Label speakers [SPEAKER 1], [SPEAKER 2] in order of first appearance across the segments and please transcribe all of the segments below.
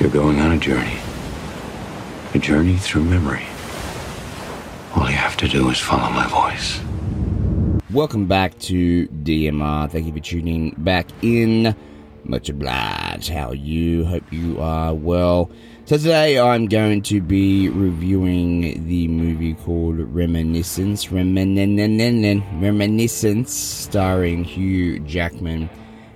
[SPEAKER 1] You're going on a journey. A journey through memory. All you have to do is follow my voice.
[SPEAKER 2] Welcome back to DMR. Thank you for tuning back in. Much obliged. How are you? Hope you are well. So today I'm going to be reviewing the movie called Reminiscence. Remin- Reminiscence, starring Hugh Jackman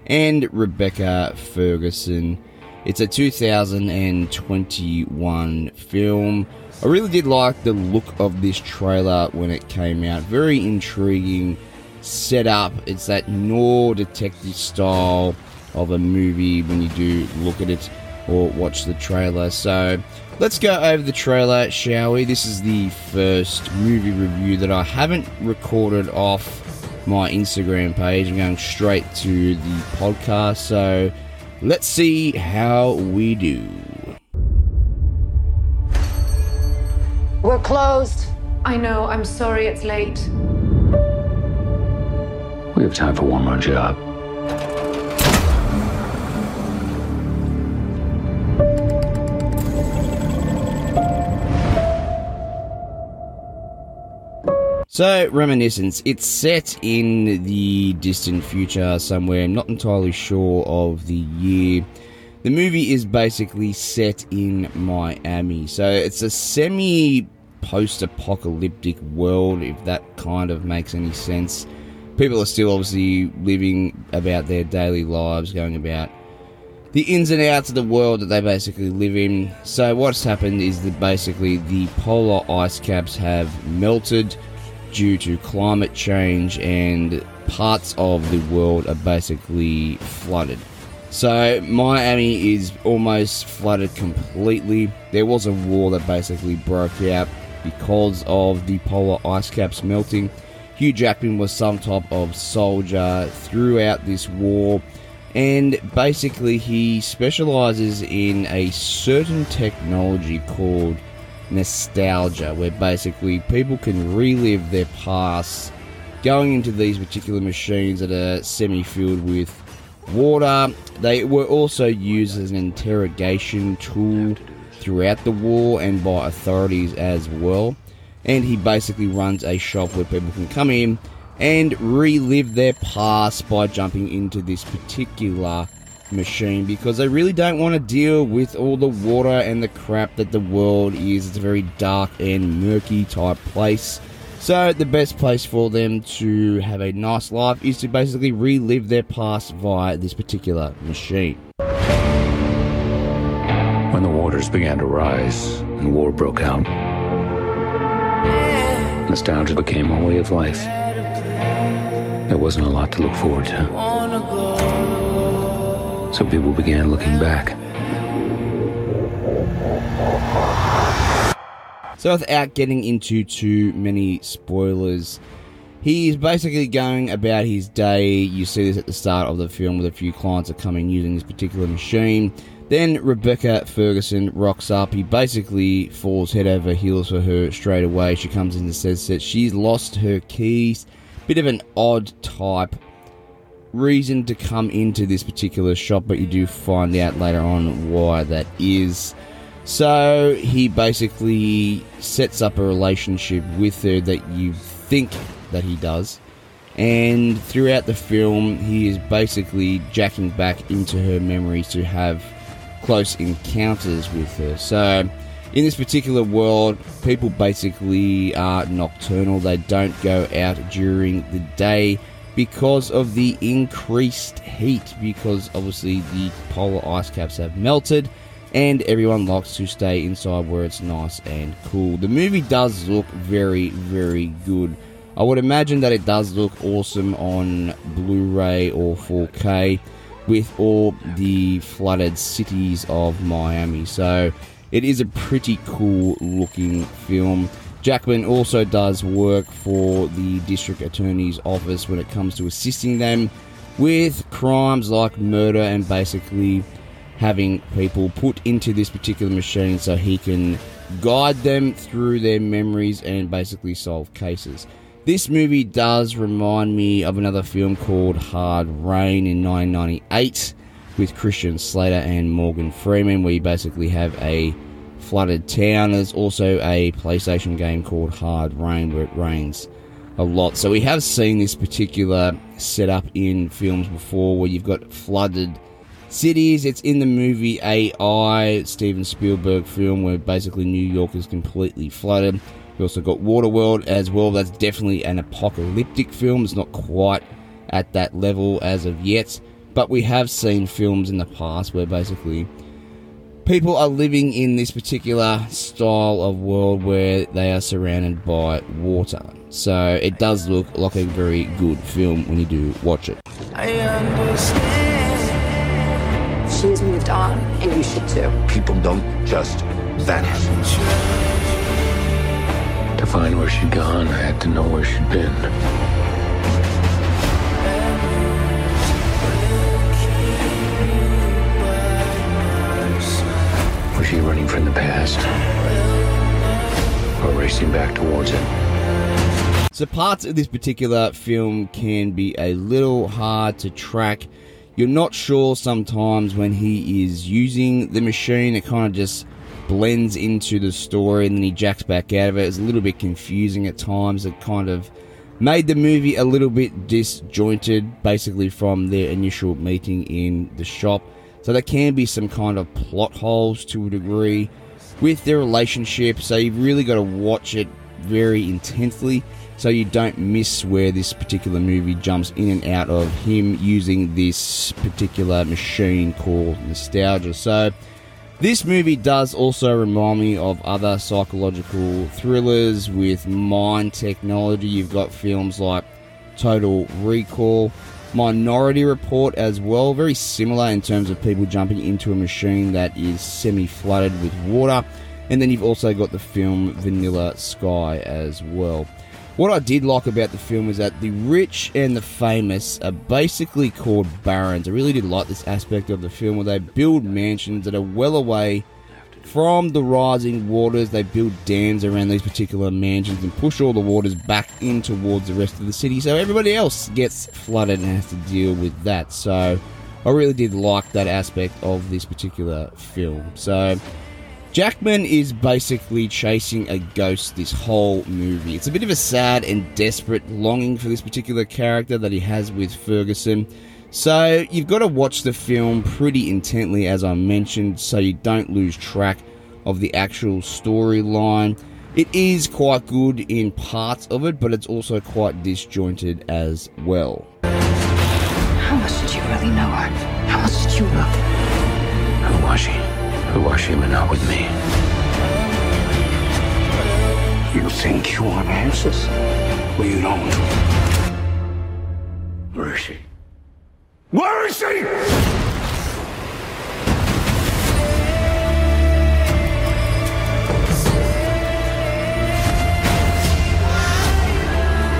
[SPEAKER 2] and Rebecca Ferguson. It's a 2021 film. I really did like the look of this trailer when it came out. Very intriguing setup. It's that noir detective style of a movie when you do look at it or watch the trailer. So let's go over the trailer, shall we? This is the first movie review that I haven't recorded off my Instagram page. I'm going straight to the podcast. So let's see how we do.
[SPEAKER 3] We're closed.
[SPEAKER 4] I know, I'm sorry it's late.
[SPEAKER 1] We have time for one more job.
[SPEAKER 2] So, Reminiscence, it's set in the distant future somewhere, I'm not entirely sure of the year. The movie is basically set in Miami, so it's a semi post apocalyptic world, if that kind of makes any sense. People are still obviously living about their daily lives, going about the ins and outs of the world that they basically live in. So, what's happened is that basically the polar ice caps have melted due to climate change, and parts of the world are basically flooded. So, Miami is almost flooded completely. There was a war that basically broke out because of the polar ice caps melting. Hugh Jackman was some type of soldier throughout this war, and basically, he specializes in a certain technology called nostalgia, where basically people can relive their past going into these particular machines that are semi filled with water. They were also used as an interrogation tool throughout the war and by authorities as well. And he basically runs a shop where people can come in and relive their past by jumping into this particular machine because they really don't want to deal with all the water and the crap that the world is. It's a very dark and murky type place. So, the best place for them to have a nice life is to basically relive their past via this particular machine.
[SPEAKER 1] When the waters began to rise and war broke out, nostalgia became a way of life. There wasn't a lot to look forward to. So people began looking back.
[SPEAKER 2] So, without getting into too many spoilers, he's basically going about his day. You see this at the start of the film with a few clients are coming using this particular machine. Then Rebecca Ferguson rocks up. He basically falls head over heels for her straight away. She comes in and says that she's lost her keys. Bit of an odd type reason to come into this particular shop, but you do find out later on why that is. So he basically sets up a relationship with her that you think that he does. And throughout the film, he is basically jacking back into her memories to have close encounters with her. So, in this particular world, people basically are nocturnal. They don't go out during the day because of the increased heat, because obviously the polar ice caps have melted and everyone likes to stay inside where it's nice and cool. The movie does look very, very good. I would imagine that it does look awesome on Blu ray or 4K with all the flooded cities of Miami. So it is a pretty cool looking film. Jackman also does work for the district attorney's office when it comes to assisting them with crimes like murder and basically having people put into this particular machine so he can guide them through their memories and basically solve cases. This movie does remind me of another film called Hard Rain in 1998. with Christian Slater and Morgan Freeman, where you basically have a flooded town. There's also a PlayStation game called Hard Rain, where it rains a lot. So we have seen this particular setup in films before, where you've got flooded cities. It's in the movie AI, Steven Spielberg film, where basically New York is completely flooded. We also got Waterworld as well. That's definitely an apocalyptic film. It's not quite at that level as of yet, but we have seen films in the past where basically people are living in this particular style of world where they are surrounded by water. So it does look like a very good film when you do watch it.
[SPEAKER 5] I understand.
[SPEAKER 3] She's moved on, and you should too.
[SPEAKER 1] People don't just vanish. To find where she'd gone, I had to know where she'd been.
[SPEAKER 2] So parts of this particular film can be a little hard to track. You're not sure sometimes when he is using the machine. It kind of just blends into the story and then he jacks back out of it. It's a little bit confusing at times. It kind of made the movie a little bit disjointed, basically from their initial meeting in the shop. So there can be some kind of plot holes to a degree with their relationship. So you've really got to watch it very intensely so you don't miss where this particular movie jumps in and out of him using this particular machine called nostalgia. So this movie does also remind me of other psychological thrillers with mind technology. You've got films like Total Recall, Minority Report as well, very similar in terms of people jumping into a machine that is semi flooded with water. And then you've also got the film Vanilla Sky as well. What I did like about the film is that the rich and the famous are basically called barons. I really did like this aspect of the film where they build mansions that are well away from the rising waters. They build dams around these particular mansions and push all the waters back in towards the rest of the city so everybody else gets flooded and has to deal with that. So I really did like that aspect of this particular film. So Jackman is basically chasing a ghost this whole movie. It's a bit of a sad and desperate longing for this particular character that he has with Ferguson. So you've got to watch the film pretty intently, as I mentioned, so you don't lose track of the actual storyline. It is quite good in parts of it, but it's also quite disjointed as well.
[SPEAKER 3] How much did you really know her? How much did you know?
[SPEAKER 1] Who was she? Who she but not with me?
[SPEAKER 6] You think you want answers? Well, you don't.
[SPEAKER 1] Where is she?
[SPEAKER 6] Where is she?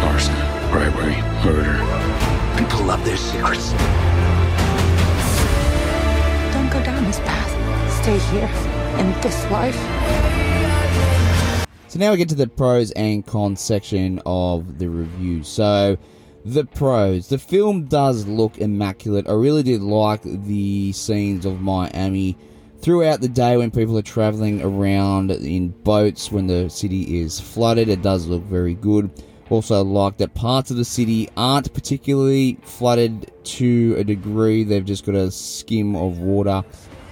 [SPEAKER 1] Arson, bribery, murder.
[SPEAKER 6] People love their secrets.
[SPEAKER 3] Stay here in this life.
[SPEAKER 2] So now we get to the pros and cons section of the review. So the pros, the film does look immaculate. I really did like the scenes of Miami throughout the day when people are traveling around in boats when the city is flooded. It does look very good. Also, like that parts of the city aren't particularly flooded to a degree. They've just got a skim of water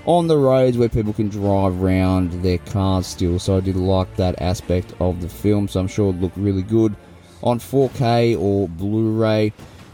[SPEAKER 2] on the roads where people can drive around their cars still. So I did like that aspect of the film. So I'm sure it looked really good on 4K or Blu-ray.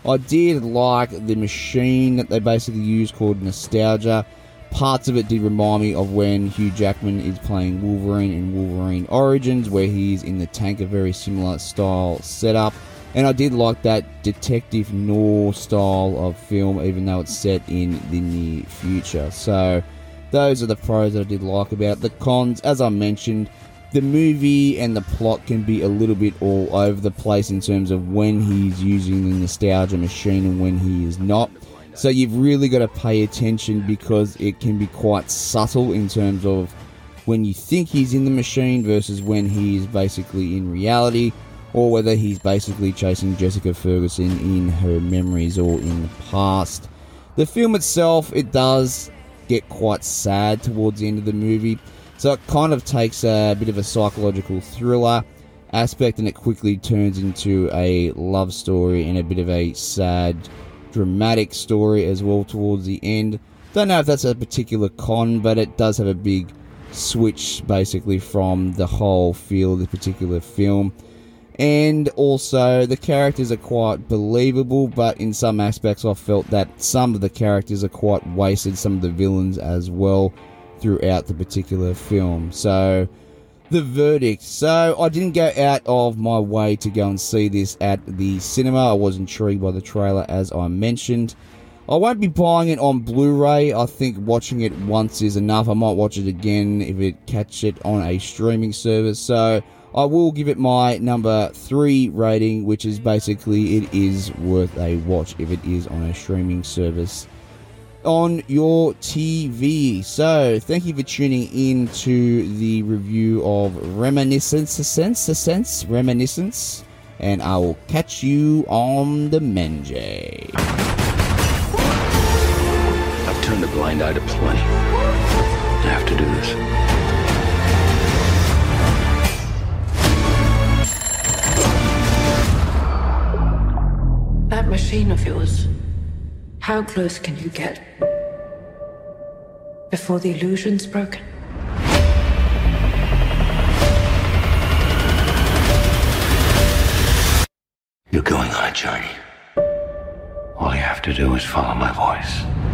[SPEAKER 2] I did like the machine that they basically use called Nostalgia. Parts of it did remind me of when Hugh Jackman is playing Wolverine in Wolverine Origins, where he's in the tank, a very similar style setup. And I did like that detective noir style of film, even though it's set in the near future. So, those are the pros that I did like about it. The cons, as I mentioned, the movie and the plot can be a little bit all over the place in terms of when he's using the nostalgia machine and when he is not. So you've really got to pay attention because it can be quite subtle in terms of when you think he's in the machine versus when he is basically in reality, or whether he's basically chasing Jessica Ferguson in her memories or in the past. The film itself, it does get quite sad towards the end of the movie, so it kind of takes a bit of a psychological thriller aspect and it quickly turns into a love story and a bit of a sad, dramatic story as well towards the end. Don't know if that's a particular con, but it does have a big switch basically from the whole feel of the particular film. And also, the characters are quite believable, but in some aspects, I felt that some of the characters are quite wasted, some of the villains as well, throughout the particular film. So, the verdict. So, I didn't go out of my way to go and see this at the cinema. I was intrigued by the trailer, as I mentioned. I won't be buying it on Blu-ray. I think watching it once is enough. I might watch it again if it catch it on a streaming service. So I will give it my number three rating, which is basically it is worth a watch if it is on a streaming service on your TV. So thank you for tuning in to the review of Reminiscence, sense, sense, Reminiscence, and I will catch you on the Menjay.
[SPEAKER 1] I've turned a blind eye to plenty. I have to do this.
[SPEAKER 4] That machine of yours, how close can you get? Before the illusion's broken?
[SPEAKER 1] You're going on a journey. All you have to do is follow my voice.